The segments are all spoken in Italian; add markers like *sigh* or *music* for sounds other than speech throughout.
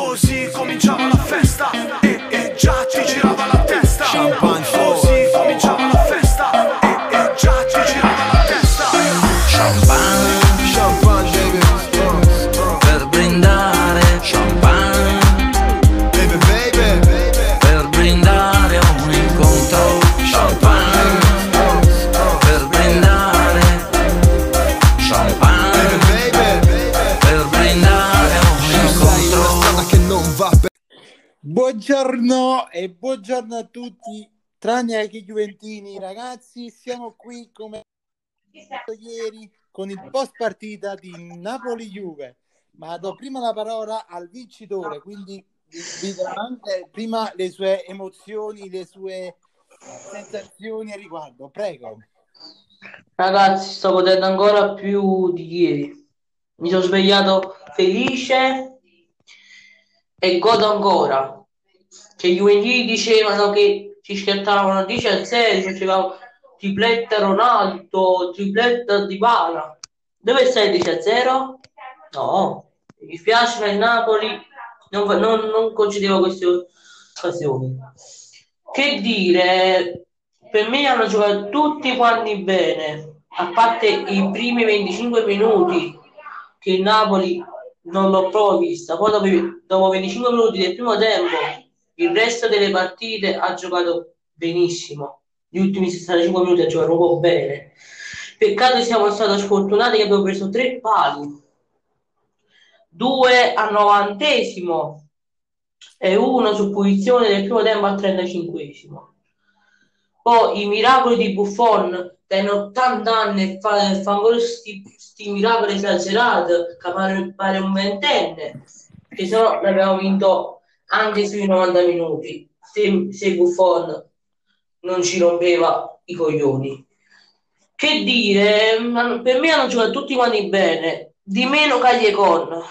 Così cominciava la festa Buongiorno e buongiorno a tutti, tranne che i Juventini, ragazzi. Siamo qui come ieri con il post partita di Napoli-Juve. Ma do prima la parola al vincitore, quindi vi, anche prima le sue emozioni, le sue sensazioni a riguardo. Prego. Ragazzi, sto godendo ancora più di ieri. Mi sono svegliato felice e godo ancora. Che gli Juventini dicevano che ci scherzavano 10 a 0, facevano tripletta Ronaldo, tripletta Dybala. Dove stai il 10 a 0? No, mi dispiace, ma il Napoli non, non, non concedeva queste occasioni. Che dire, per me hanno giocato tutti quanti bene, a parte i primi 25 minuti che il Napoli non l'ho proprio vista. Poi dopo, dopo 25 minuti del primo tempo, il resto delle partite ha giocato benissimo. Gli ultimi 65 minuti ha giocato proprio bene. Peccato che siamo stati sfortunati che abbiamo preso tre pali, due al novantesimo e uno su punizione del primo tempo al 35esimo. Poi i miracoli di Buffon hanno 80 anni e fa, fa ancora sti, sti miracoli esagerati che pare, pare un ventenne che se no l'abbiamo vinto anche sui 90 minuti se, se Buffon non ci rompeva i coglioni che dire per me hanno giocato tutti quanti bene di meno Cagliecon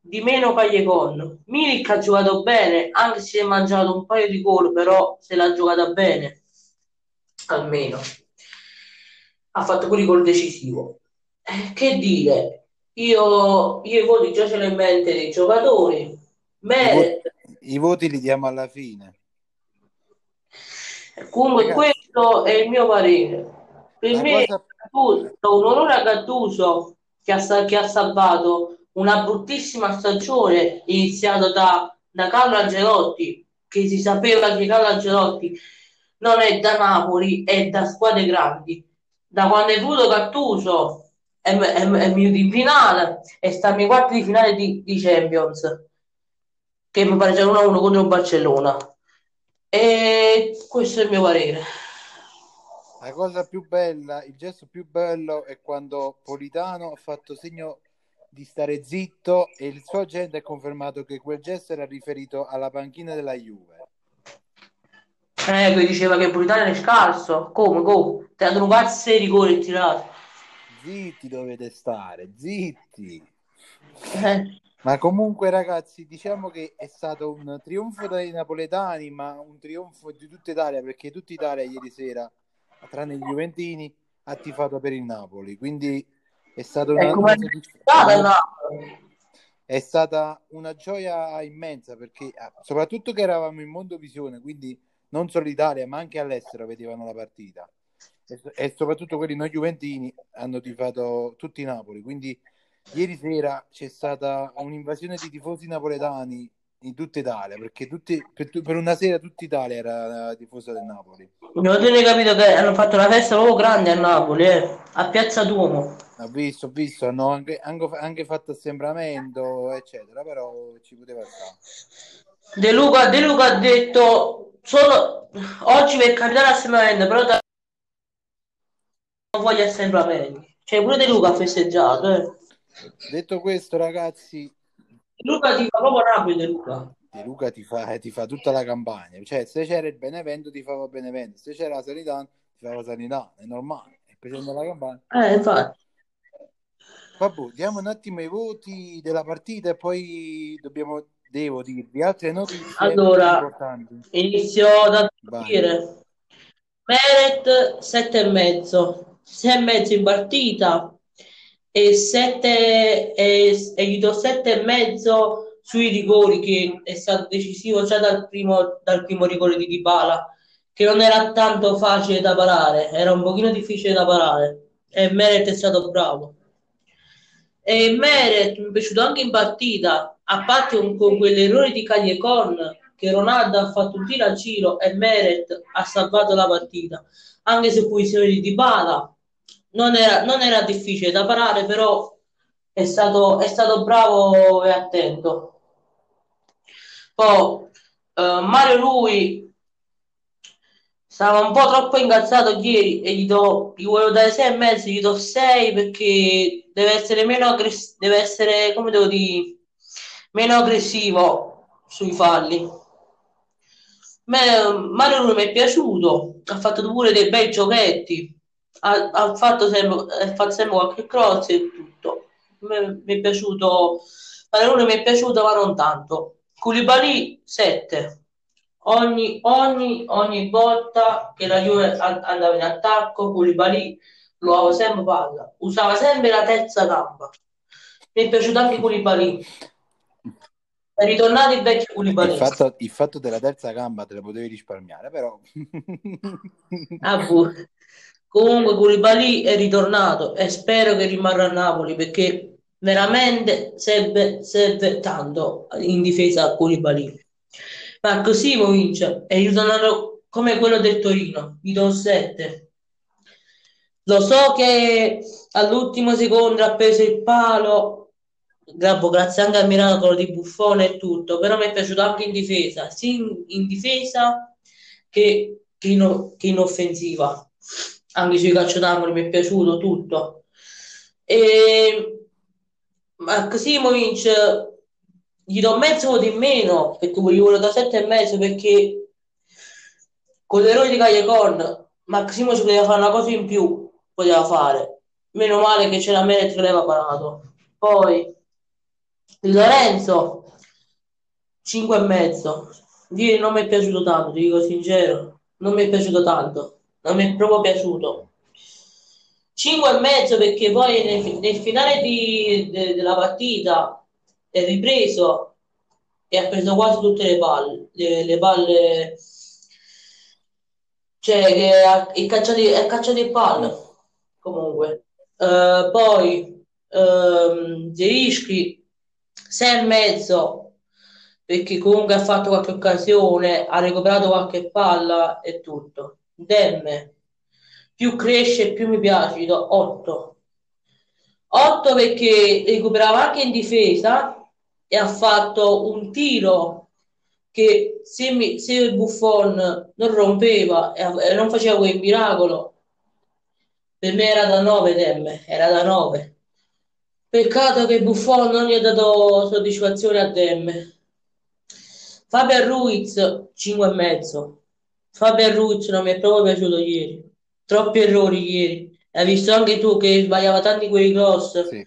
di meno Cagliecon Milik ha giocato bene anche se si è mangiato un paio di gol però se l'ha giocata bene almeno ha fatto pure il gol decisivo. Eh, che dire, io, io i voti già ce l'ho in mente dei giocatori. Meret, i voti li diamo alla fine. comunque Ragazzi, questo è il mio parere. Per la me cosa Gattuso, un onore a Gattuso che ha, che ha salvato una bruttissima stagione iniziata da, da Carlo Angelotti, che si sapeva che Carlo Angelotti non è da Napoli, è da squadre grandi. Da quando è venuto Gattuso è, è, è venuto in finale e sta nei quarti di finale di, di Champions, che mi pare c'è 1-1 contro il Barcellona. E questo è il mio parere. La cosa più bella, il gesto più bello è quando Politano ha fatto segno di stare zitto e il suo agente ha confermato che quel gesto era riferito alla panchina della Juve. Eh, che diceva che Politano è scarso. Come? Come? Ti ha dato un cazzo di rigore tirato. Zitti dovete stare, zitti. Eh, Ma comunque ragazzi, diciamo che è stato un trionfo dei napoletani, ma un trionfo di tutta Italia, perché tutta Italia ieri sera, tranne i Juventini, ha tifato per il Napoli. Quindi è stata è una, una è soddisf- stata il una- Napoli. È stata una gioia immensa perché ah, soprattutto che eravamo in Mondovisione, quindi non solo l'Italia, ma anche all'estero vedevano la partita. E, e soprattutto quelli non juventini hanno tifato tutti Napoli. Quindi ieri sera c'è stata un'invasione di tifosi napoletani in tutta Italia, perché tutti, per, tu- per una sera tutta Italia era tifosa del Napoli. Non avete capito che hanno fatto una festa proprio grande a Napoli, eh, a Piazza Duomo. Ho visto, ho visto, hanno anche, anche, anche fatto assembramento, eccetera, però ci poteva stare. De Luca, De Luca ha detto solo oggi per capitare assembramento, però da- non voglio assembramenti. Cioè pure De Luca ha festeggiato, eh. Detto questo, ragazzi, Luca ti fa proprio Napoli, Luca. Luca ti fa, ti fa tutta la campagna. Cioè, se c'era il Benevento, ti fa Benevento. Se c'era la Sanità, ti fa la Sanità. È normale. E prendendo la campagna. Eh, infatti. Vabbè, diamo un attimo i voti della partita e poi dobbiamo, devo dirvi altre notizie Allora, importanti. inizio da dire. Meret 7 e mezzo, 6 e mezzo in partita e 7 e, e gli do 7 e mezzo sui rigori che è stato decisivo già dal primo, dal primo rigore di Dybala, che non era tanto facile da parare, era un pochino difficile da parare e Meret è stato bravo. E Meret mi è piaciuto anche in partita, a parte un- con quell'errore di Cagliacon che Ronaldo ha fatto un tiro a giro e Meret ha salvato la partita, anche se posizione di Dybala non era, non era difficile da parare, però è stato, è stato bravo e attento. Poi eh, Mario lui stava un po' troppo incazzato ieri e gli do, gli volevo dare 6 e mezzo, gli do 6 perché deve essere meno aggressivo, deve essere, come devo dire, meno aggressivo sui falli. Me- Mario lui mi è piaciuto, ha fatto pure dei bei giochetti, ha, ha fatto sempre, ha fatto sempre qualche cross e tutto. Me- Mi è piaciuto, lui mi è piaciuto ma non tanto. Koulibaly 7. Ogni, ogni, ogni volta che la Juve andava in attacco, Koulibaly lo aveva sempre palla, usava sempre la terza gamba. Mi è piaciuto anche Koulibaly. È ritornato il vecchio Il Koulibaly. fatto, il fatto della terza gamba te la potevi risparmiare, però Ah, boh. Comunque Koulibaly è ritornato e spero che rimarrà a Napoli perché veramente serve, serve tanto in difesa a Koulibaly. Marco Simovic è ritornato come quello del Torino, gli do 7. Lo so che all'ultimo secondo ha preso il palo, grazie anche al miracolo di Buffone e tutto, però mi è piaciuto anche in difesa, sia in, in difesa che, che in, che in offensiva. Anche sui calcio d'angolo mi è piaciuto tutto. E Marco Simovic gli do mezzo voto in meno perché gli volevo da sette e mezzo perché con l'errore di Cagliacon Marco Simovic poteva fare una cosa in più poteva fare. Meno male che c'era Meret che l'aveva parato. Poi Lorenzo 5 e mezzo. Ieri non mi è piaciuto tanto ti dico sincero non mi è piaciuto tanto non mi è proprio piaciuto 5 e mezzo perché poi nel, nel finale di- de- della partita è ripreso e ha preso quasi tutte le palle, le, le palle, cioè che ha, è cacciato, è cacciato in palle comunque. Eh, poi ehm, Zerischi 6 e mezzo perché comunque ha fatto qualche occasione, ha recuperato qualche palla e tutto. Demme più cresce più mi piace, gli do 8. 8 perché recuperava anche in difesa e ha fatto un tiro che se, mi- se Buffon non rompeva e non faceva quel miracolo, per me era da 9 Demme, era da 9. Peccato che Buffon non gli ha dato soddisfazione a Demme. Fabian Ruiz 5 Fabian Ruiz non mi è proprio piaciuto ieri. Troppi errori ieri. Hai visto anche tu che sbagliava tanti quei cross sì.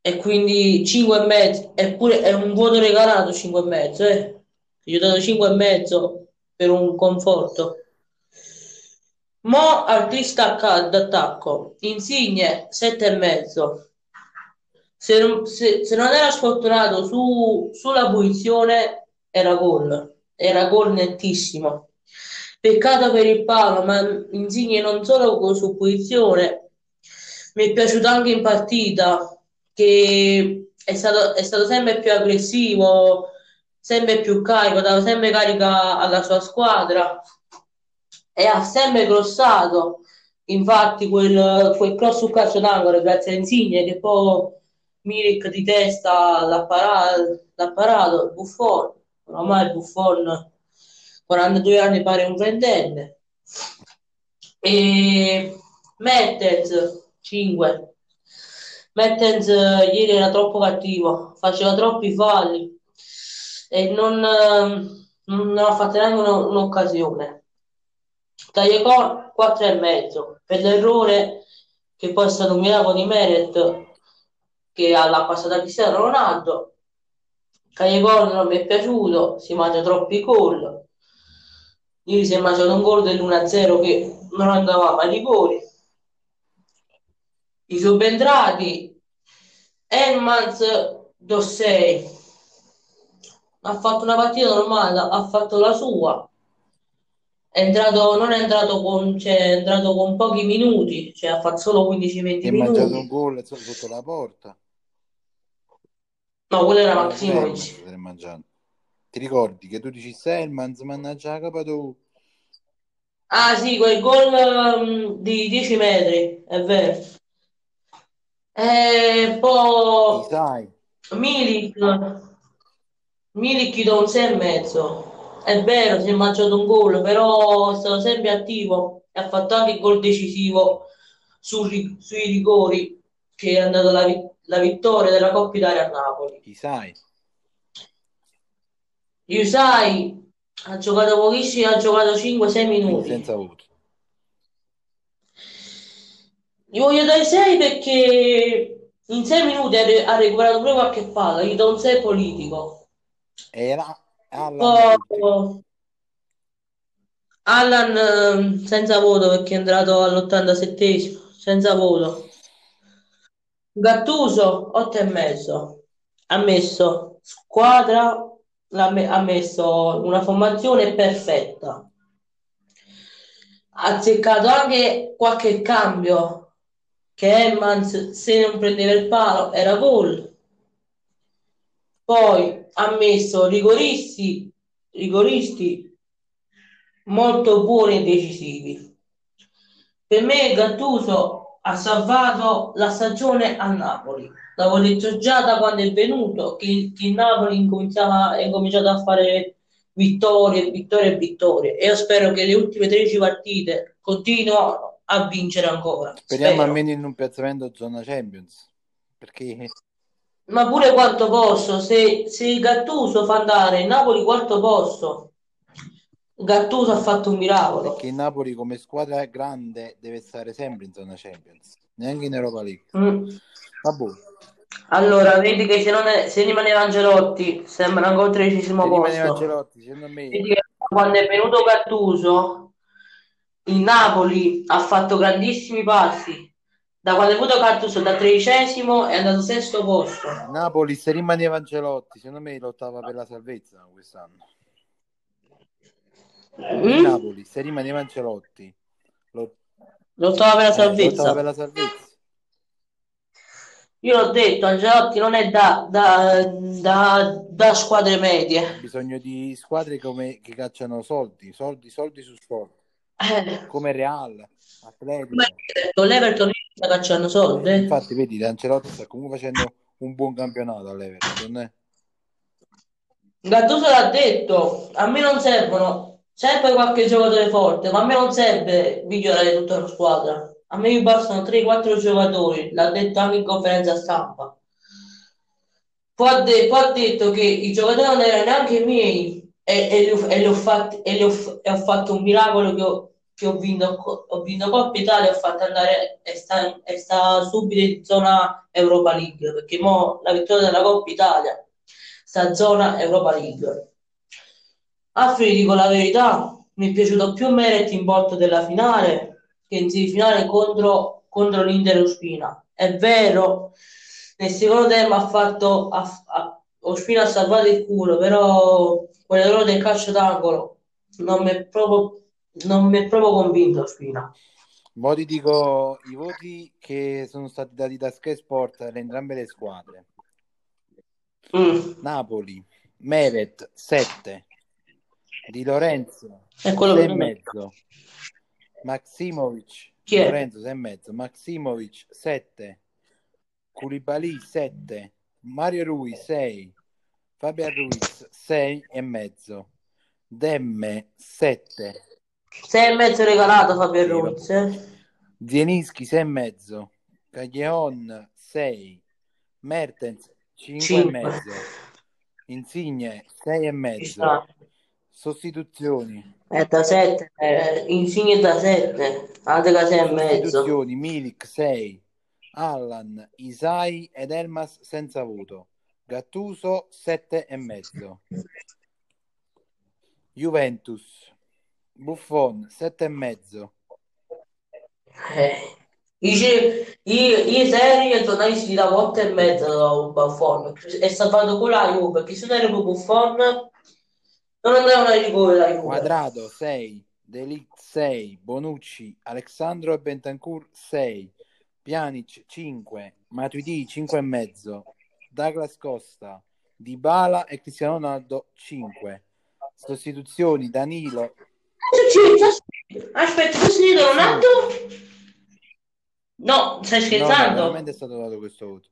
e quindi 5 e mezzo. Eppure è un voto regalato 5 e mezzo, eh. Gli ho dato 5 e mezzo per un conforto. Mo artista d'attacco. Insigne 7 e mezzo. Se non, se- se non era sfortunato su- sulla posizione era gol, era gol nettissimo. Peccato per il palo, ma Insigne non solo con- su posizione, mi è piaciuto anche in partita, che è stato, è stato sempre più aggressivo, sempre più carico, dava sempre carica alla sua squadra e ha sempre crossato. Infatti, quel, quel cross sul calcio d'angolo, grazie a Insigne, che poi Milik di testa l'ha parato, l'ha parato, ormai Buffon 42 anni pare un ventenne. E Mertens 5. Mertens ieri era troppo cattivo, faceva troppi falli e non, non ha fatto neanche uno- un'occasione. Tagliacon 4 e mezzo per l'errore che poi è stato un miracolo di Meret che l'ha passata Cristiano Ronaldo. Tagliacon non mi è piaciuto, si mangia troppi gol. Ieri si è mangiato un gol dell'1-0 che non andava mai di gol. I subentrati Hermans do 6. Ha fatto una partita normale, ha fatto la sua. È entrato, non è entrato con, cioè, è entrato con pochi minuti, cioè ha fatto solo 15-20 Si è mangiato un minuti. gol so- sotto la porta. No, quello era mangiato. Ti ricordi che tu dici Selmans, mannaggia la capa tu. Ah sì, quel gol ehm, di 10 metri, è vero. E poi Isai, Milik, Milik gli do un 6 e mezzo. È vero, si è mangiato un gol, però è stato sempre attivo e ha fatto anche il gol decisivo su sui rigori che è andata la, vi- la vittoria della Coppa Italia a Napoli. Isai. Yusai ha giocato pochissimo, ha giocato 5-6 Quindi minuti. senza voto. Gli voglio dare 6 perché in 6 minuti ha, re- ha recuperato pure qualche palla, gli do un 6 politico. Era Allan. Poi Allan ehm, senza voto perché è entrato all'87esimo, senza voto. Gattuso 8 e mezzo. Ha messo squadra, ha messo una formazione perfetta. Ha azzeccato anche qualche cambio che Hermans se non prendeva il palo era gol. Poi ha messo rigoristi, rigoristi molto buoni e decisivi. Per me Gattuso ha salvato la stagione a Napoli. L'avevo detto già da quando è venuto che, che il Napoli incominciava, è cominciato a fare vittorie, vittorie e vittorie. E io spero che le ultime 13 partite continuino a vincere ancora. Speriamo Spero. almeno in un piazzamento zona Champions. Perché Ma pure quarto posto, se, se Gattuso fa andare Napoli quarto posto, Gattuso ha fatto un miracolo. perché il Napoli come squadra grande deve stare sempre in zona Champions, neanche in Europa League. Mm. Vabbè, Allora, vedi che se, non è- se rimaneva Angelotti sembra ancora al tredicesimo se posto. Ancelotti, secondo me Vedi che quando è venuto Gattuso, il Napoli ha fatto grandissimi passi. Da quando è venuto Gattuso da tredicesimo è andato sesto posto. Napoli se rimaneva Ancelotti, secondo me lottava per la salvezza quest'anno. Mm? Napoli se rimaneva Ancelotti, lo- Lottava per la eh, salvezza. lottava per la salvezza. Io l'ho detto, Angelotti non è da, da, da, da squadre medie. bisogno di squadre come, che cacciano soldi, soldi, soldi su soldi, Eh, come Real, Atletico. hai detto, l'Everton sta cacciando soldi. Eh, eh. infatti, vedi, Ancelotti sta comunque facendo un buon campionato all'Everton. eh. Gattuso l'ha detto, a me non servono, serve qualche giocatore forte, ma a me non serve migliorare tutta la squadra. A me mi bastano 3-4 giocatori, l'ha detto anche in conferenza stampa. Poi ha, de- poi ha detto che i giocatori non erano neanche miei e, e li e li ho fatti- e li ho e ho fatto un miracolo che ho, che ho vinto, ho vinto Coppa Italia, ho fatto andare e sta, e sta subito in zona Europa League, perché mo la vittoria della Coppa Italia sta zona Europa League. A Fri dico la verità, mi è piaciuto più Meret in volta della finale che in semifinale contro, contro l'Inter Ospina. È vero, nel secondo tempo ha fatto ha- ha- Ospina ha salvato il culo, però quell'errore del calcio d'angolo non mi è proprio, non mi è proprio convinto Ospina. Mo ti dico i voti che sono stati dati da Sky Sport alle entrambe le squadre. Mm, Napoli, Meret 7, Di Lorenzo è quello 6 che e mezzo, Maximovic Chi è? Lorenzo 6 e mezzo, Maximovic 7, Koulibaly 7, Mario Rui 6, Fabian Ruiz 6 e mezzo, Demme 7, Sei e mezzo regalato Fabio Sì, Ruiz. eh. Zielinski 6 e mezzo, Caglion 6, Mertens 5 e mezzo, Insigne 6 e mezzo. Sostituzioni, È da 7, eh, Insigne da 7, Adega 6 e mezzo. sostituzioni, Milik 6, Allan, Isai ed Elmas senza voto, Gattuso 7 e mezzo, Juventus, Buffon 7 e mezzo, Eh, Dice, i- ieri e giornalisti da volta e mezza da Buffon e salvato con la Juve perché se non era Buffon non andavano a rigore la Juve. Quadrado 6, Delict 6, Bonucci, Alexandro e Bentancur 6, Pjanic 5, Matuidi 5 e mezzo, Douglas Costa, Dybala e Cristiano Ronaldo 5. Sostituzioni Danilo. Aspetta, aspetta, tu sei Ronaldo? No, stai No, no, scherzando? veramente è stato dato questo voto.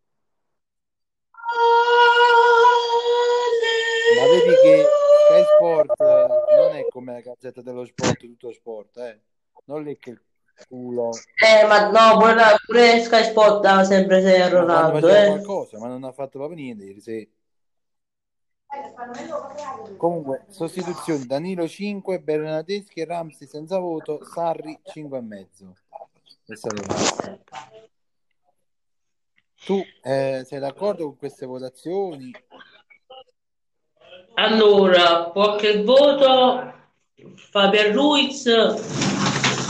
Ma vedi che Sky Sport eh, non è come la gazzetta dello sport, tutto sport, eh. Non lì che culo Eh, ma no, pure, pure Sky Sport dava sempre 6 a ma quando Ronaldo, eh. qualcosa, ma non ha fatto proprio niente ieri sera. Comunque, sostituzioni Danilo 5, Bernardeschi e Ramsey senza voto, Sarri 5 e mezzo. Tu eh, sei d'accordo con queste votazioni? Allora, qualche voto Fabian Ruiz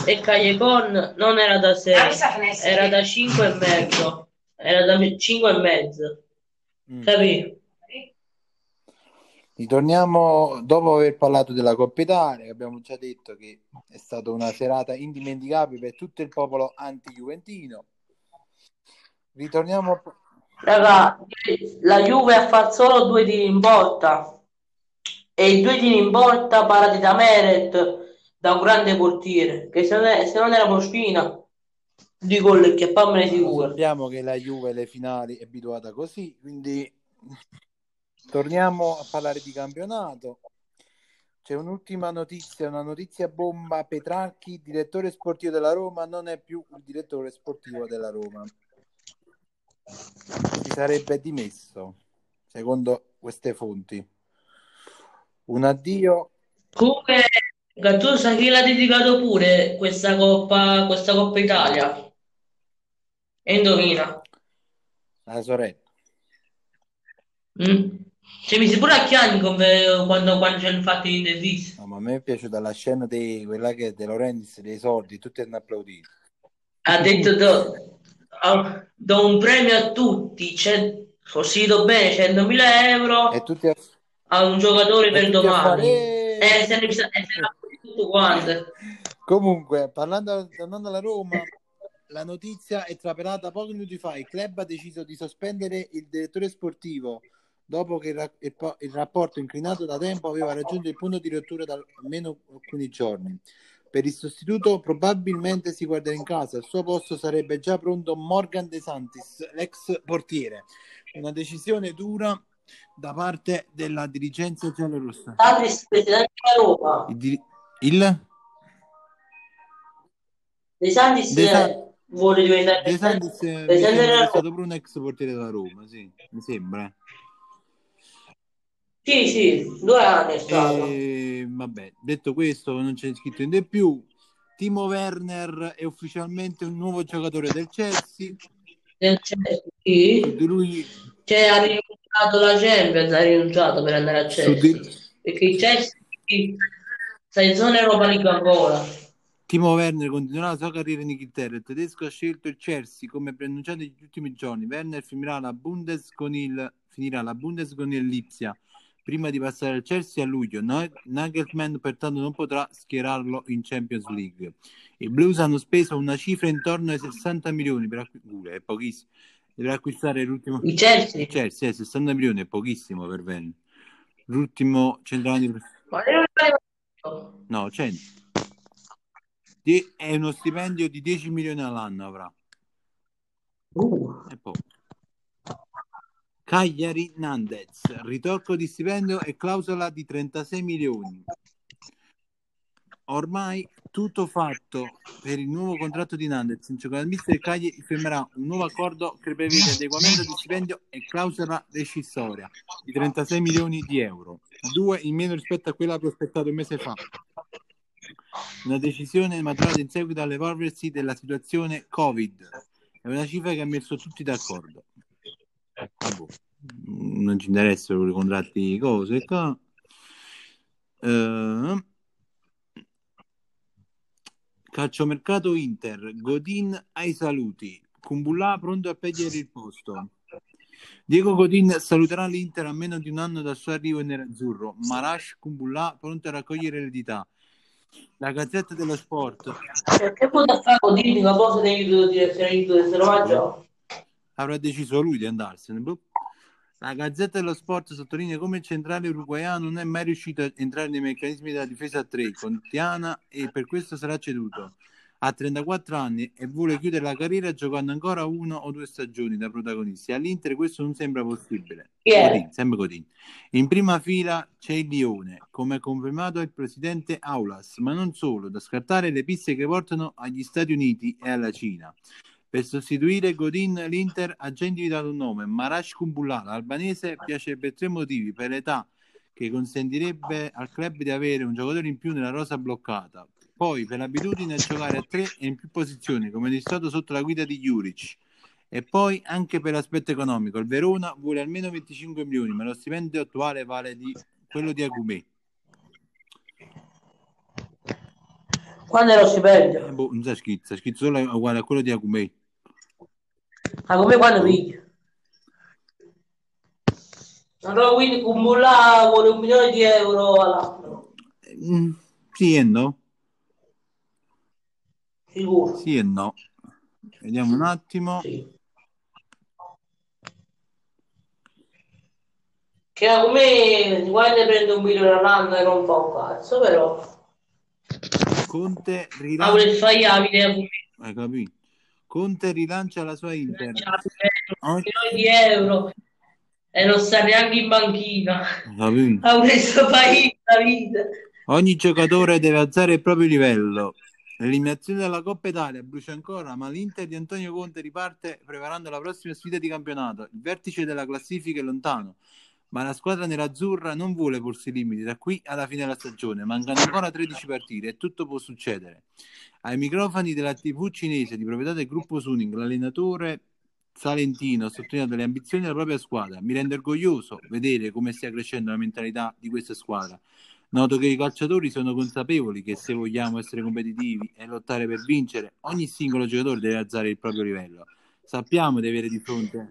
e Callejon non era da 6, era da 5 e mezzo, era da 5 e mezzo, Mm. capì? Ritorniamo dopo aver parlato della Coppa Italia, che abbiamo già detto che è stata una serata indimenticabile per tutto il popolo anti-juventino. Ritorniamo Raga, la Juve ha fatto solo due tiri in porta e i due tiri in porta parati da Meret, da un grande portiere, che se non, è- se non era Mospina di gol che poi me ne sicuro. sappiamo che la Juve alle finali è abituata così, quindi torniamo a parlare di campionato. C'è un'ultima notizia, una notizia bomba. Petrarchi, direttore sportivo della Roma, non è più il direttore sportivo della Roma. Si sarebbe dimesso, secondo queste fonti. Un addio Comunque, Gattuso sa chi l'ha dedicato pure questa Coppa, questa Coppa Italia? E indovina. alla sorella. Mm. Ci mise pure a Chiani come quando, quando ci hanno fatto l'intervista. No, ma a me è piaciuta la scena di quella che De Laurentiis dei soldi, tutti hanno applaudito. Ha detto do, do un premio a tutti, c'è, così do bene 100.000 euro E tutti a, a un giocatore per domani. fare... E se ne e se ne va fuori tutto quanto. Comunque, parlando, tornando alla Roma, la notizia è trapelata pochi minuti fa. Il club ha deciso di sospendere il direttore sportivo dopo che il, il il rapporto inclinato da tempo aveva raggiunto il punto di rottura da almeno alcuni giorni. Per il sostituto probabilmente si guarderà in casa, al suo posto sarebbe già pronto Morgan De Santis, l'ex portiere. Una decisione dura da parte della dirigenza giallorossa. Santis, presidente della Roma. Il? De Santis De eh, San- vuole diventare De Santis eh, presidente sembra che della è stato pure un ex portiere della Roma, sì, mi sembra. eh. Sì, sì, due anni è stato. E vabbè, detto questo, non c'è scritto in di più. Timo Werner è ufficialmente un nuovo giocatore del Chelsea. Del Chelsea, sì. di lui, Cioè, ha rinunciato la Champions, ha rinunciato per andare a Chelsea. Perché il Chelsea sta in zona Europa League ancora. Timo Werner continuerà la sua carriera in Inghilterra. Il tedesco ha scelto il Chelsea come preannunciato negli ultimi giorni. Werner finirà la Bundes con il, finirà la Bundes con il Lipsia prima di passare al Chelsea a luglio. Nagelsmann pertanto non potrà schierarlo in Champions League. I Blues hanno speso una cifra intorno ai 60 milioni per, uh, è pochissimo, per acquistare l'ultimo Il Chelsea? il Chelsea, eh, 60 milioni è pochissimo per Werner. L'ultimo centrale No, 100. Die- È uno stipendio di 10 milioni all'anno avrà. Uh, E poi. Cagliari Nandez, ritorco di stipendio e clausola di 36 milioni. Ormai tutto fatto per il nuovo contratto di Nandez. Il giocatore del Cagliari firmerà un nuovo accordo che prevede adeguamento di stipendio e clausola rescissoria di 36 milioni di euro, due in meno rispetto a quella prospettata un mese fa. Una decisione maturata in seguito all'evolversi della situazione Covid. È una cifra che ha messo tutti d'accordo. Vabbè, non ci interessano i contratti cose qua. Eh, Calciomercato Inter, Godin ai saluti, Kumbulla pronto a perdere il posto. Diego Godin saluterà l'Inter a meno di un anno dal suo arrivo in nerazzurro. Marash Kumbulla pronto a raccogliere l'eredità. La Gazzetta dello Sport Perché da fare così, una cosa di aiuto di direzione di Selvaggio? avrà deciso lui di andarsene. boh. La Gazzetta dello Sport sottolinea come il centrale uruguaiano non è mai riuscito a entrare nei meccanismi della difesa a 3 con Tiana e per questo sarà ceduto. Ha 34 anni e vuole chiudere la carriera giocando ancora una o due stagioni da protagonisti. All'Inter questo non sembra possibile. È? Godin, sempre Godin. In prima fila c'è il Lione, come ha confermato il presidente Aulas, ma non solo, da scartare le piste che portano agli Stati Uniti e alla Cina. Per sostituire Godin, l'Inter ha già individuato un nome, Marash Kumbulla, l'albanese piace per tre motivi, per l'età che consentirebbe al club di avere un giocatore in più nella rosa bloccata, poi per l'abitudine a giocare a tre e in più posizioni, come è stato sotto la guida di Juric, e poi anche per l'aspetto economico. Il Verona vuole almeno 25 milioni, ma lo stipendio attuale vale di quello di Agumè. Quando è lo stipendio? Eh, boh, non c'è scritto, c'è scritto solo uguale a quello di Agumè. Ma come quando piglia? Allora quindi Kumbulla vuole un milione di euro all'anno, Mm, sì e no, sicuro. sì e no. Vediamo un attimo. Sì. Che a me quando prende un milione all'anno e non fa un cazzo, però. Conte Ma rilancia, vuole come hai capito? Conte rilancia la sua Inter. un milione di euro e non sta neanche in banchina. Ha questo paese la vita. Ogni giocatore deve alzare il proprio livello. L'eliminazione dalla Coppa Italia brucia ancora, ma l'Inter di Antonio Conte riparte preparando la prossima sfida di campionato. Il vertice della classifica è lontano, ma la squadra nerazzurra non vuole porsi limiti da qui alla fine della stagione. Mancano ancora 13 partite e tutto può succedere. Ai microfoni della TV cinese di proprietà del gruppo Suning, l'allenatore Salentino ha sottolineato le ambizioni della propria squadra. Mi rende orgoglioso vedere come stia crescendo la mentalità di questa squadra. Noto che i calciatori sono consapevoli che se vogliamo essere competitivi e lottare per vincere, ogni singolo giocatore deve alzare il proprio livello. Sappiamo di avere di fronte.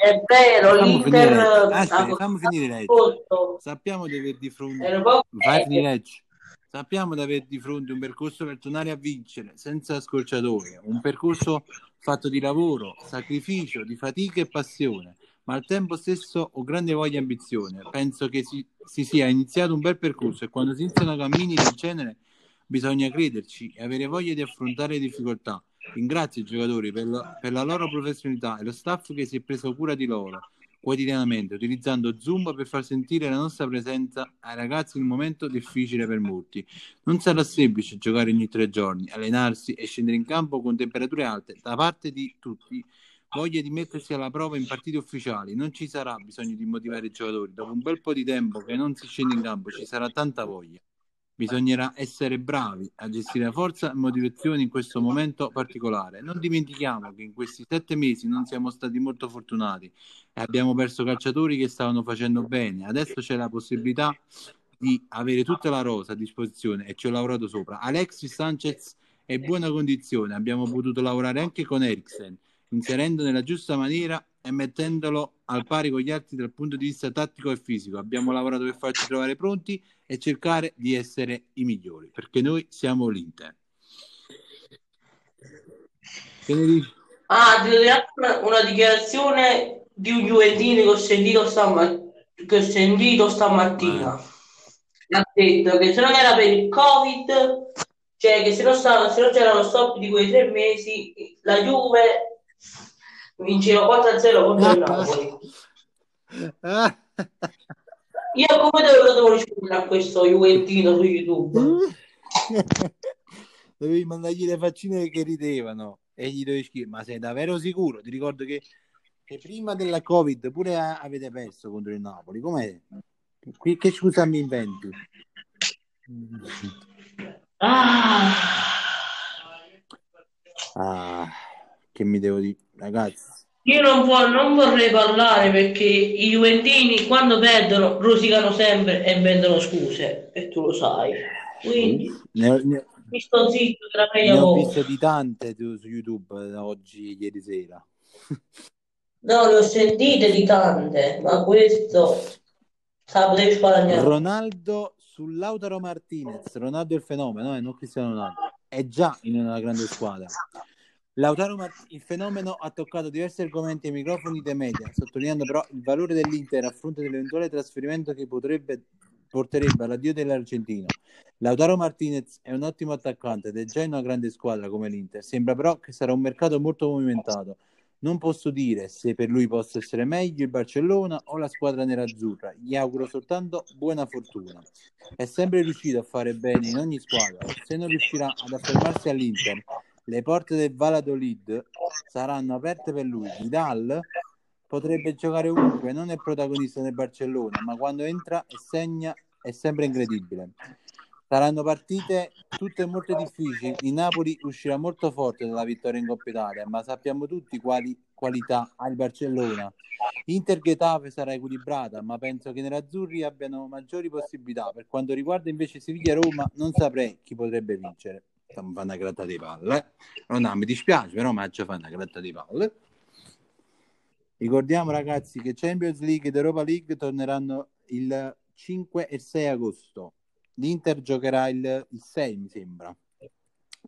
È vero, Fammi l'Inter finire, aspetta, fammi finire legge. Sappiamo di avere di fronte. Vai finire legge. Sappiamo di avere di fronte un percorso per tornare a vincere senza scorciatoie, un percorso fatto di lavoro, sacrificio, di fatica e passione, ma al tempo stesso ho grande voglia e ambizione. Penso che si, si sia iniziato un bel percorso e quando si iniziano cammini del genere bisogna crederci e avere voglia di affrontare le difficoltà. Ringrazio i giocatori per la, per la loro professionalità e lo staff che si è preso cura di loro quotidianamente, utilizzando Zoom per far sentire la nostra presenza ai ragazzi in un momento difficile per molti. Non sarà semplice giocare ogni tre giorni, allenarsi e scendere in campo con temperature alte da parte di tutti. Voglia di mettersi alla prova in partite ufficiali, non ci sarà bisogno di motivare i giocatori. Dopo un bel po' di tempo che non si scende in campo, ci sarà tanta voglia. Bisognerà essere bravi a gestire la forza e motivazione in questo momento particolare. Non dimentichiamo che in questi sette mesi non siamo stati molto fortunati e abbiamo perso calciatori che stavano facendo bene. Adesso c'è la possibilità di avere tutta la rosa a disposizione e ci ho lavorato sopra. Alexis Sanchez è in buona condizione, abbiamo potuto lavorare anche con Eriksen, inserendo nella giusta maniera e mettendolo al pari con gli altri dal punto di vista tattico e fisico. Abbiamo lavorato per farci trovare pronti e cercare di essere i migliori, perché noi siamo l'Inter. Che ne dici? Ah, una, dichiarazione di un Juventino che ho sentito, stama- che ho sentito stamattina. Ha detto che se non era per il Covid, cioè che se non, stava, se non c'era lo stop di quei tre mesi, la Juve vinceva 4-0 contro il Napoli. Io come devo, devo rispondere a questo Juventino su YouTube? *laughs* Dovevi mandargli le faccine che ridevano e gli dovevi scrivere, ma sei davvero sicuro? Ti ricordo che, che prima della Covid pure a- avete perso contro il Napoli, com'è? Qui, che scusa mi inventi? Ah, Ah, che mi devo dire, ragazzi. io non, vo- non vorrei parlare perché i Juventini quando perdono rosicano sempre e vendono scuse e tu lo sai. Quindi Ne, ne- Mi sto zitto, meglio Ne ho viste di tante su YouTube eh, oggi, ieri sera. No, le ho sentite di tante, ma questo potevi sparagnare. Ronaldo su Lautaro Martinez. Ronaldo è il fenomeno, eh, non Cristiano Ronaldo. È già in una grande squadra. Lautaro Mart- il fenomeno ha toccato diversi argomenti ai microfoni dei media, sottolineando però il valore dell'Inter a fronte dell'eventuale trasferimento che potrebbe porterebbe all'addio dell'argentino. Lautaro Martinez è un ottimo attaccante ed è già in una grande squadra come l'Inter. Sembra però che sarà un mercato molto movimentato. Non posso dire se per lui possa essere meglio il Barcellona o la squadra nerazzurra. Gli auguro soltanto buona fortuna. È sempre riuscito a fare bene in ogni squadra. Se non riuscirà ad affermarsi all'Inter, le porte del Valladolid saranno aperte per lui. Vidal potrebbe giocare ovunque, non è protagonista del Barcellona, ma quando entra e segna è sempre incredibile. Saranno partite tutte molto difficili. Il Napoli uscirà molto forte dalla vittoria in Coppa Italia, ma sappiamo tutti quali qualità ha il Barcellona. Inter Getafe sarà equilibrata, ma penso che i nerazzurri abbiano maggiori possibilità. Per quanto riguarda invece Siviglia Roma, non saprei chi potrebbe vincere. Stiamo facendo una gratta di palle. eh. No, no, mi dispiace, però mi fare una gratta di palle. Ricordiamo ragazzi che Champions League ed Europa League torneranno il 5 e 6 agosto. L'Inter giocherà il, il 6, mi sembra.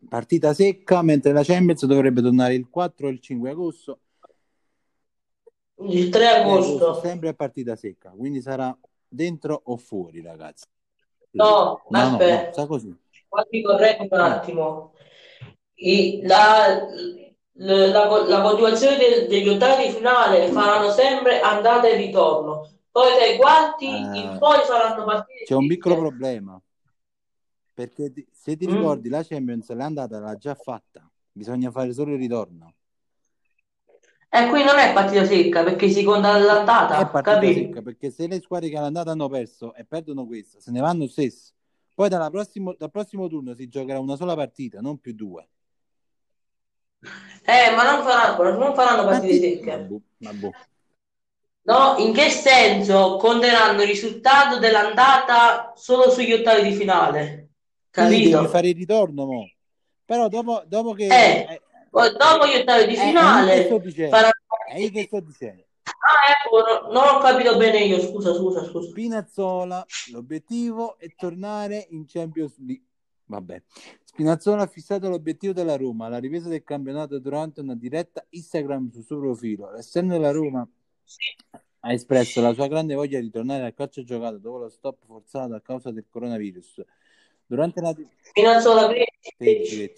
Partita secca, mentre la Champions dovrebbe tornare il 4 e il 5 agosto. Il 3 agosto. sempre a partita secca, quindi sarà dentro o fuori, ragazzi. No, no, no, no, sta così. Quasi corretto un attimo. I- la, la, la- la continuazione del- degli ottavi finale faranno sempre andata e ritorno. Poi dai quarti Eh, in poi saranno partite C'è un piccolo problema, perché se ti Mm. ricordi la Champions l'andata l'ha già fatta, bisogna fare solo il ritorno. E qui non è partita secca perché si conta È l'andata, partita capito? secca, perché se le squadre che all'andata hanno perso e perdono questa, se ne vanno stesso. Poi dalla prossimo- dal prossimo turno si giocherà una sola partita, non più due. Eh, ma non faranno, non faranno partite secche. Vabbè, vabbè. No, in che senso conteranno il risultato dell'andata solo sugli ottavi di finale? Capito? fare il ritorno, mo. Però dopo, dopo che... Eh, eh, Poi dopo gli ottavi di eh, finale sto dicendo, faranno è io che sto dicendo. Ah, ecco, no- non ho capito bene io, scusa, scusa, scusa. Spinazzola, l'obiettivo è tornare in Champions League. Vabbè. Spinazzola ha fissato l'obiettivo della Roma, la ripresa del campionato durante una diretta Instagram sul suo profilo. L'esterno della Roma ha espresso la sua grande voglia di tornare al calcio giocato dopo lo stop forzato a causa del coronavirus. Durante la, Spinazzola Sì, sì.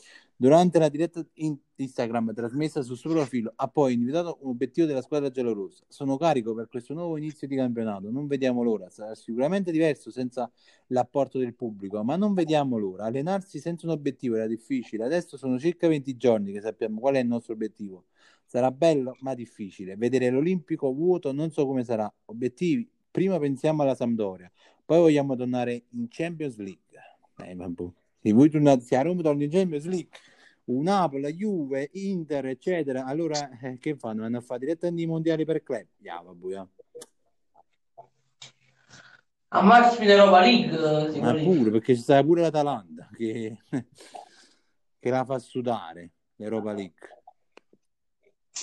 Durante la diretta in- Instagram trasmessa sul suo profilo ha poi individuato un obiettivo della squadra giallorossa. Sono carico per questo nuovo inizio di campionato, non vediamo l'ora. Sarà sicuramente diverso senza l'apporto del pubblico, ma non vediamo l'ora. Allenarsi senza un obiettivo era difficile. Adesso sono circa 20 giorni che sappiamo qual è il nostro obiettivo. Sarà bello, ma difficile. Vedere l'Olimpico vuoto non so come sarà. Obiettivi, prima pensiamo alla Sampdoria, poi vogliamo tornare in Champions League. Eh, vabbè. Se voi tornate, se a Roma torna in Champions League, un Napoli, Juve, Inter, eccetera, allora eh, che fanno? Vanno a fare direttamente i mondiali per club? Ya, vabbè. A massimo di Europa League, si Ma pure, perché ci sta pure l'Atalanta che, *laughs* che la fa sudare, l'Europa League.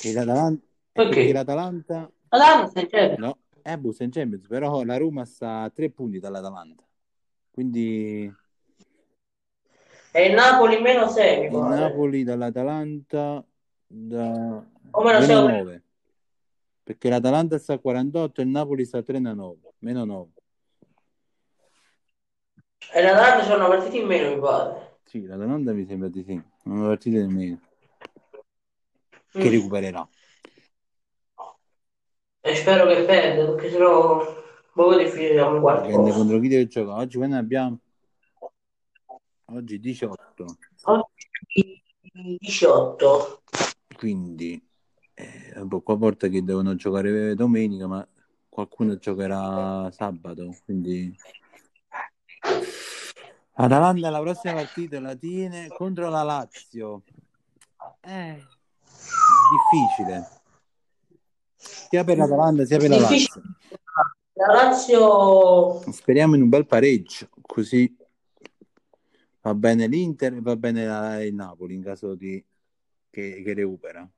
E l'Atalanta, Perché? perché l'Atalanta Atalanta, c'è. no, è boh, sta in Champions, però la Roma sta a tre punti dall'Atalanta. Quindi E il Napoli meno 6, mi il. Napoli dall'Atalanta da O meno meno 6. 9 perché l'Atalanta sta a 48 e il Napoli sta a 39 meno 9 E l'Atalanta c'è una partita in meno, mi pare. sì l'Atalanta mi sembra di sì una partita nemmeno che Mm. recupererà E spero che perda, perché sennò poco difficile siamo in quarto dipende contro chi deve giocare oggi quando ne abbiamo oggi 18 Oggi 18. quindi eh, qua porta che devono giocare domenica ma qualcuno giocherà sabato quindi. Atalanta la prossima partita la tiene contro la Lazio. È difficile. Sia per l'Atalanta sia per la Lazio. La Lazio speriamo in un bel pareggio così Va bene l'Inter e va bene la- il Napoli in caso di che, che recupera.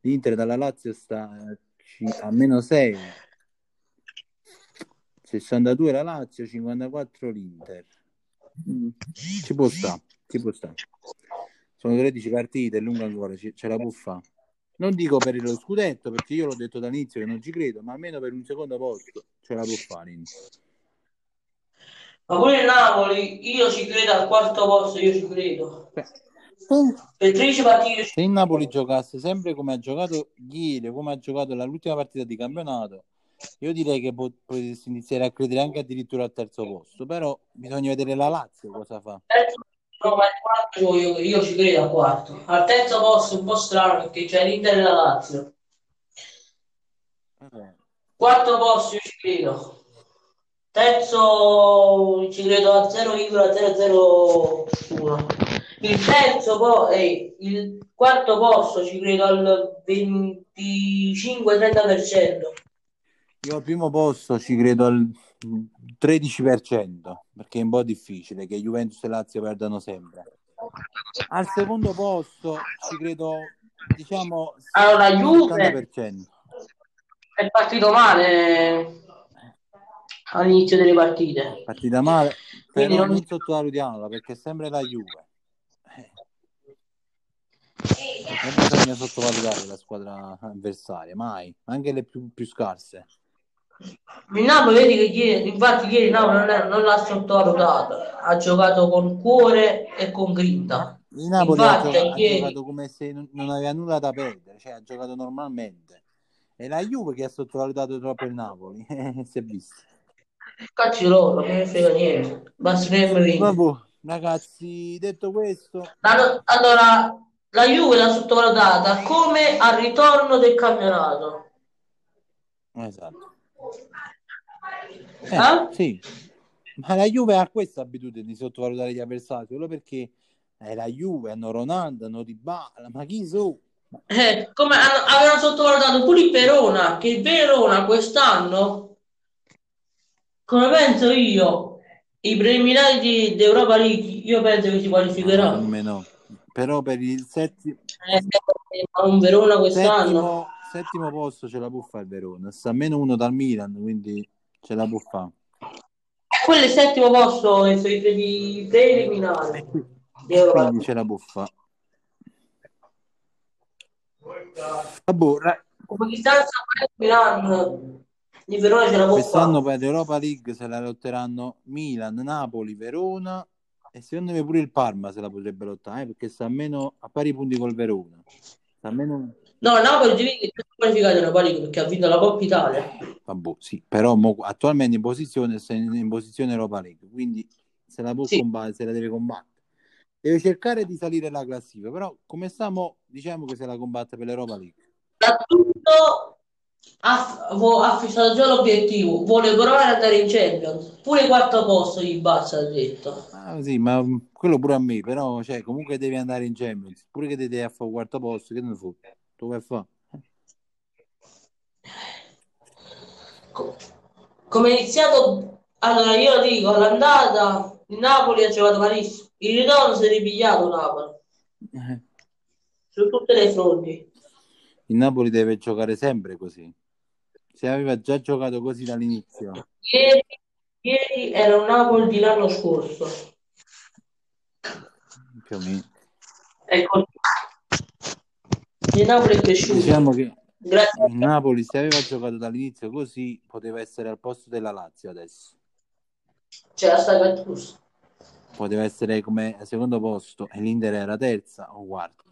L'Inter dalla Lazio sta a meno 6, 62 la Lazio, 54 l'Inter. Mm, Ci può stare, ci può stare. Sono 13 partite, è lunga ancora, ci- ce la può fare. Non dico per lo scudetto, perché io l'ho detto dall'inizio che non ci credo, ma almeno per un secondo posto ce la può fare. l'Inter. Ma pure il Napoli, io ci credo al quarto posto, io ci credo. Per 13 partite io ci Se il Napoli giocasse sempre come ha giocato ieri, come ha giocato l'ultima partita di campionato, io direi che po- potresti iniziare a credere anche addirittura al terzo posto. Però bisogna vedere la Lazio cosa fa. no, ma il quarto io, io ci credo al quarto. Al terzo posto un po' strano perché c'è l'Inter e la Lazio. Eh, Quarto posto io ci credo. Terzo ci credo a 0,001. Il terzo po- eh, il quarto posto ci credo al 25-30%. Io al primo posto ci credo al 13%, perché è un po' difficile che Juventus e Lazio perdano sempre. Al secondo posto ci credo, diciamo, Allora, Juve 70%. è partito male all'inizio delle partite. Partita male, Quindi però non- non sottovalutiamola perché è sempre la Juve. Eh. Non bisogna sottovalutare la squadra avversaria, mai, anche le più, più scarse. Il Napoli, vedi che ieri, infatti ieri Napoli non, è- non l'ha sottovalutato, ha giocato con cuore e con grinta. Il Napoli ha, Infatti, ha ieri- giocato come se non, non aveva nulla da perdere, cioè ha giocato normalmente. È la Juve che ha sottovalutato troppo il Napoli, *laughs* si è visto. Cacci loro, non ne frega niente. Basta che mi vinca. Vabbè, ragazzi, detto questo, Allora, allora, la Juve l'ha sottovalutata come al ritorno del campionato. esatto. Eh, Eh? sì, ma la Juve ha questa abitudine di sottovalutare gli avversari solo perché è la Juve, hanno Ronaldo, hanno Dybala, ma chi sono? Eh, come hanno- avevano sottovalutato pure il Verona, che il Verona quest'anno, come penso io, i preliminari di, di Europa League, io penso che si qualificherà. Me no. Però per il settimo, Eh, un Verona quest'anno. settimo, settimo posto ce la può fare il Verona, sta meno uno dal Milan, quindi ce la può fare. Quello è il settimo posto suoi pre- preliminari Europa Quindi ce la può fare. Vabbè, ra- Come distanza Milan di Verona ce la può quest'anno fare. per l'Europa League se la lotteranno Milan, Napoli, Verona e secondo me pure il Parma se la potrebbe lottare, eh, perché sta meno a pari punti col Verona. Sta a meno No, Napoli è qualificato in Europa League perché ha vinto la Coppa Italia. Vabbè, sì, però mo- attualmente in posizione in posizione Europa League, quindi se la può Sì. combattere, se la deve combattere. Deve cercare di salire la classifica, però come stiamo, diciamo che se la combatte per l'Europa League. Soprattutto ha, ha fissato già l'obiettivo, vuole provare ad andare in Champions. Pure quarto posto gli basta, ha detto. Ah, sì, ma mm, quello pure a me, però cioè, comunque devi andare in Champions, pure che ti devi a fare quarto posto, che ne fotte? Tu vai a fare? Co- Come è iniziato, allora io dico, all'andata il Napoli ha giocato malissimo, il ritorno si è ripigliato Napoli, Eh, su tutte le fronti. Il Napoli deve giocare sempre così. Se aveva già giocato così dall'inizio, Ieri, ieri era un Napoli di l'anno scorso. più o meno. Ecco, il Napoli è cresciuto. Diciamo che Grazie il Napoli, se aveva giocato dall'inizio così, poteva essere al posto della Lazio adesso. c'era sta Gattuso. Poteva essere come secondo posto e l'Inter era terza o quarta.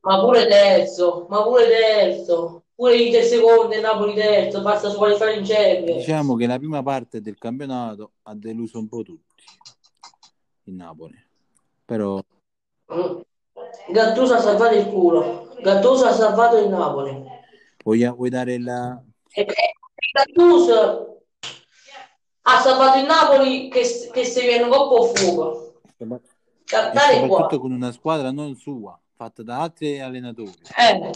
Ma pure terzo, ma pure terzo, pure Inter secondo e Napoli terzo, basta squalificare in Champions. Diciamo che la prima parte del campionato ha deluso un po' tutti. Il Napoli. Però Mm. Gattuso ha salvato il culo, Gattuso ha salvato il Napoli. vuoi, vuoi dare la... E e Gattuso ha salvato il Napoli che, che si viene coppa a fuoco. e Dai qua. soprattutto con una squadra non sua, fatta da altri allenatori. Eh,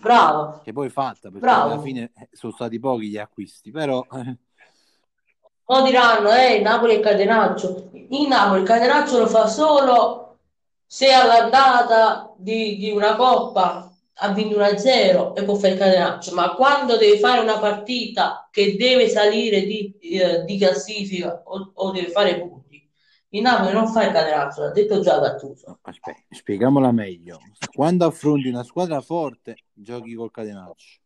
bravo. Che poi è fatta, perché Bravo. alla fine eh, sono stati pochi gli acquisti, però eh, Mo diranno, eh, Napoli è catenaccio. in Napoli il catenaccio lo fa solo se all'andata di, di una coppa ha vinto 1-0 e può fare il catenaccio, ma quando deve fare una partita che deve salire di, eh, di classifica o, o deve fare punti, il Napoli non fa il catenaccio, l'ha detto già Gattuso. Aspetta, spieghiamola meglio. Quando affronti una squadra forte, giochi col catenaccio.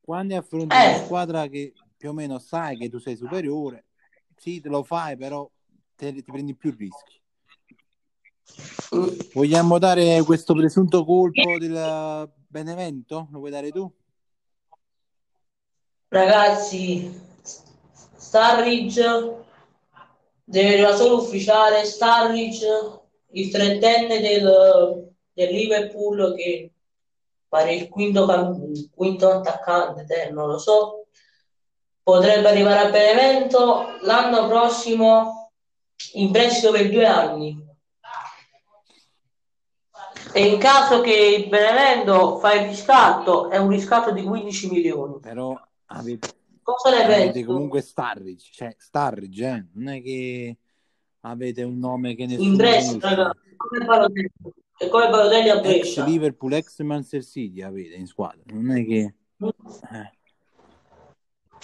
Quando affronti Eh. una squadra che più o meno sai che tu sei superiore, sì, te lo fai, però te- ti prendi più rischi. Mm. Vogliamo dare questo presunto colpo del Benevento? Lo vuoi dare tu? Ragazzi, Starridge deve arrivare solo ufficiale. Starridge, il trentenne del, del Liverpool, che pare il quinto, quinto attaccante, te, non lo so, potrebbe arrivare a Benevento l'anno prossimo in prestito per due anni. E in caso che il Benevento fa il riscatto, è un riscatto di 15 milioni. Però avete, Cosa ne pensi? comunque Starridge, cioè Starridge, eh? non è che avete un nome che nessuno In ragazzi, come Balotelli. E come Balotelli a Ex Brescia. Liverpool, ex Manchester City avete in squadra, non è che... eh.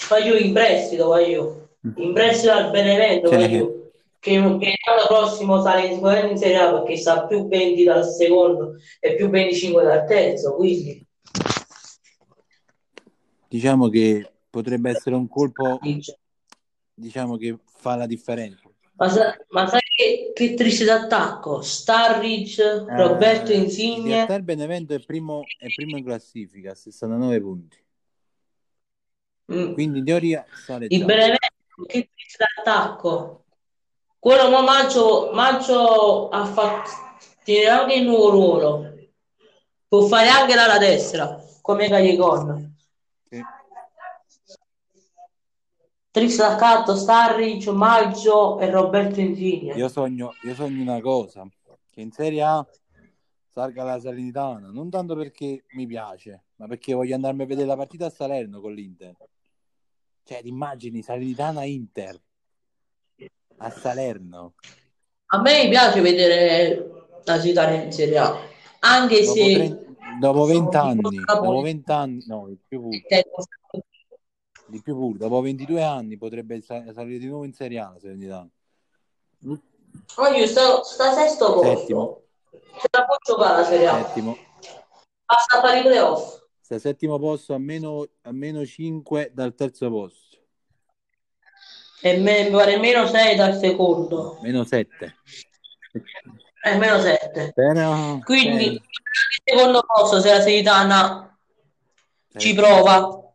Voglio in prestito, voglio. In prestito al Benevento, Cioè, voglio. Che, che l'anno prossimo sale sicuramente in Serie A perché sa più 20 dal secondo e più 25 dal terzo, quindi Diciamo che potrebbe essere un colpo, diciamo che fa la differenza. Ma, sa- ma sai che, che triste d'attacco? Starridge, Roberto Eh, in Insigne. il Benevento è primo, è primo in classifica, a 69 punti. Mm. Quindi in teoria sale Il. Benevento, che triste d'attacco. Quello mo Maggio, Maggio ha fatto tiene anche il nuovo ruolo. Può fare anche l'ala destra, come Callejon. Sì. Triste d'attacco, Starridge, Maggio e Roberto Insigne. Io sogno, io sogno una cosa, che in Serie A salga la Salernitana, non tanto perché mi piace, ma perché voglio andarmi a vedere la partita a Salerno con l'Inter. Cioè, ti immagini Salernitana-Inter a Salerno. A me piace vedere la città in Serie A, anche Dopo, se tre- dopo 20 anni, Napoli- dopo 20 anni, no, più di più pure, dopo 22 anni potrebbe sa- salire di nuovo in Serie A la Salernitana. Voglio sta, sta sesto posto. Settimo. Ce la può giocare la Serie A. Settimo. Passa a fare i playoff. Sta settimo posto a meno, a meno 5 dal terzo posto. E me, mi pare meno 6 dal secondo. Meno 7. E meno 7. Però, Quindi, eh, il secondo posto, se la Seritana ci prova.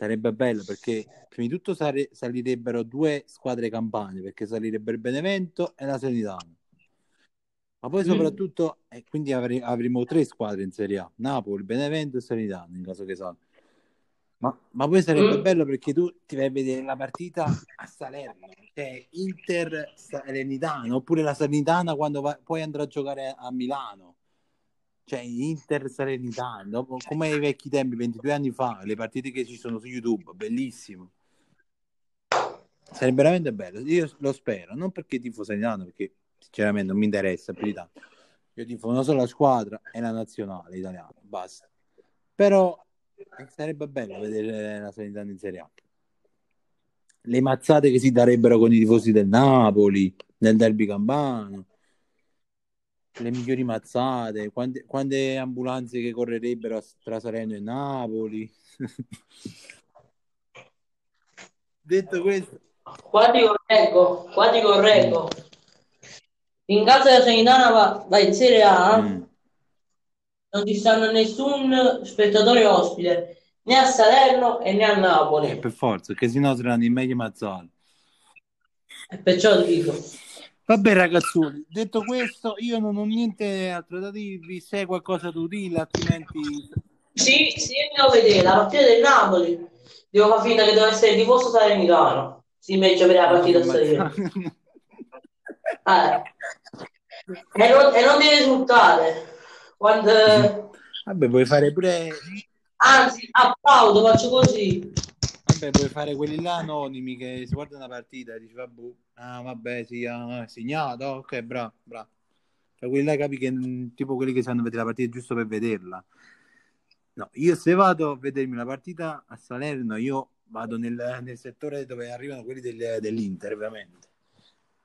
Sarebbe bello perché prima di tutto sare- salirebbero due squadre campane perché salirebbe il Benevento e la Salernitana. Ma poi Mm. soprattutto, e quindi avre- avremo tre squadre in Serie A, Napoli, Benevento e Salernitana in caso che salga. Ma, ma poi sarebbe Mm. bello perché tu ti vai a vedere la partita a Salerno, cioè Inter Salernitana, oppure la Salernitana quando va- poi andrà a giocare a Milano. Cioè Inter Salernitana, dopo, come ai vecchi tempi, 22 anni fa, le partite che ci sono su YouTube, bellissimo. Sarebbe veramente bello, io lo spero, non perché tifo Salernitana, perché sinceramente non mi interessa più di tanto. Io tifo una sola squadra e la nazionale italiana, basta. Però sarebbe bello vedere la Salernitana in Serie A. Le mazzate che si darebbero con i tifosi del Napoli, nel derby campano, le migliori mazzate, quante, quante ambulanze che correrebbero tra Salerno e Napoli. *laughs* Detto questo, Qua ti correggo, qua ti correggo. In caso della Seritana va, va in Serie A, mm, non ci stanno nessun spettatore ospite, né a Salerno e né a eh, Napoli. per forza, perché sennò saranno i meglio mazzate. E perciò dico. Vabbè ragazzoni, *laughs* detto questo, io non ho niente altro da dirvi, se hai qualcosa da dire, altrimenti Sì, sì, devo vedere la partita del Napoli. Devo far finta che deve essere tifoso salernitano. Si invece vedere la partita stasera. Eh. E, non, e non deve risultare. Quando, Vabbè, puoi fare pure anzi, applaudo, faccio così. Vabbè, puoi fare quelli là anonimi che si guardano la partita e dici, vabbè, ah, vabbè, sì, ah, segnato, ok, bravo, bravo. Fai quelli là capi che mh, tipo quelli che sanno vedere la partita giusto per vederla. No, io se vado a vedermi una partita a Salerno, io vado nel, nel settore dove arrivano quelli del- dell'Inter, veramente.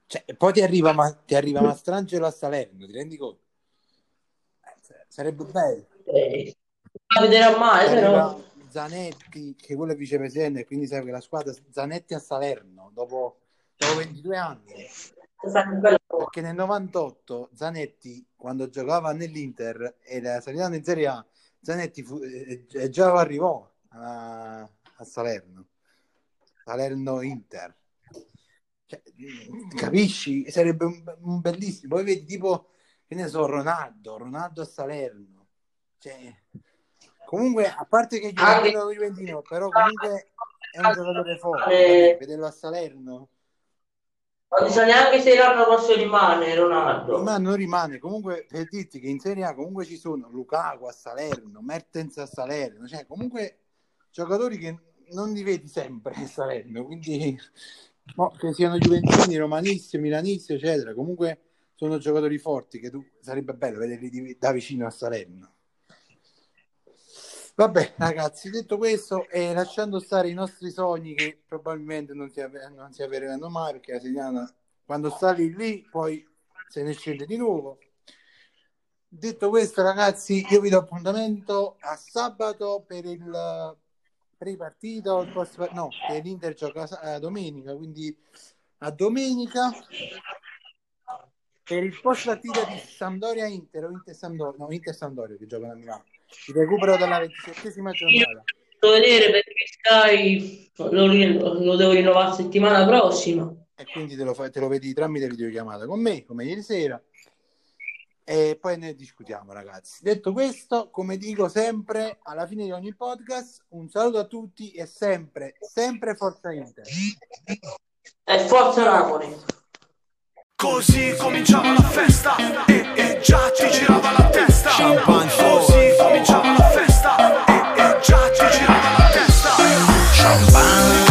Cioè, e poi ti arriva, ma, ti arriva Mastrangelo a Salerno, ti rendi conto? Eh, sarebbe bello. Eh, a vedere a male, Ti però. Zanetti, che quello è vicepresidente, quindi che la squadra Zanetti a Salerno dopo, dopo 22 anni. Perché nel 98 Zanetti, quando giocava nell'Inter e la salivano in Serie A, Zanetti fu- eh, eh, già arrivò a, a Salerno, Salerno-Inter. Cioè, mh, capisci? Sarebbe un, un bellissimo. Poi vedi tipo, che ne so, Ronaldo, Ronaldo a Salerno. Cioè, comunque, a parte che Anche- Juventino Juventino, però comunque è un giocatore forte. Eh. Vederlo a Salerno. Non so neanche se l'anno prossimo rimane Ronaldo. Ma non rimane, comunque per dirti che in Serie A comunque ci sono Lukaku a Salerno, Mertens a Salerno, cioè comunque giocatori che non li vedi sempre a Salerno, quindi no, che siano Juventini, Romanisti, Milanisti, eccetera, comunque sono giocatori forti che tu sarebbe bello vederli da vicino a Salerno. Vabbè, ragazzi, detto questo, e lasciando stare i nostri sogni che probabilmente non si, ave- non si avvereranno mai, perché la settimana, quando sali lì, poi se ne scende di nuovo. Detto questo, ragazzi, io vi do appuntamento a sabato per il pre-partita, o il post- no, che l'Inter gioca a domenica, quindi a domenica per il post partita di Sampdoria Inter o Inter Sampdoria, no, Inter Sampdoria che giocano a Milano. Il recupero dalla 27esima giornata. Vedere perché Sky lo, lo devo rinnovare settimana prossima. e quindi te lo, te lo vedi tramite videochiamata con me, come ieri sera. E poi ne discutiamo, ragazzi. Detto questo, come dico sempre alla fine di ogni podcast, un saluto a tutti e sempre, sempre Forza Inter. E forza Napoli. Così cominciava la festa. E, e già ti girava la testa. Champagne Così cominciava la festa. E, e già ti girava la testa. Champagne.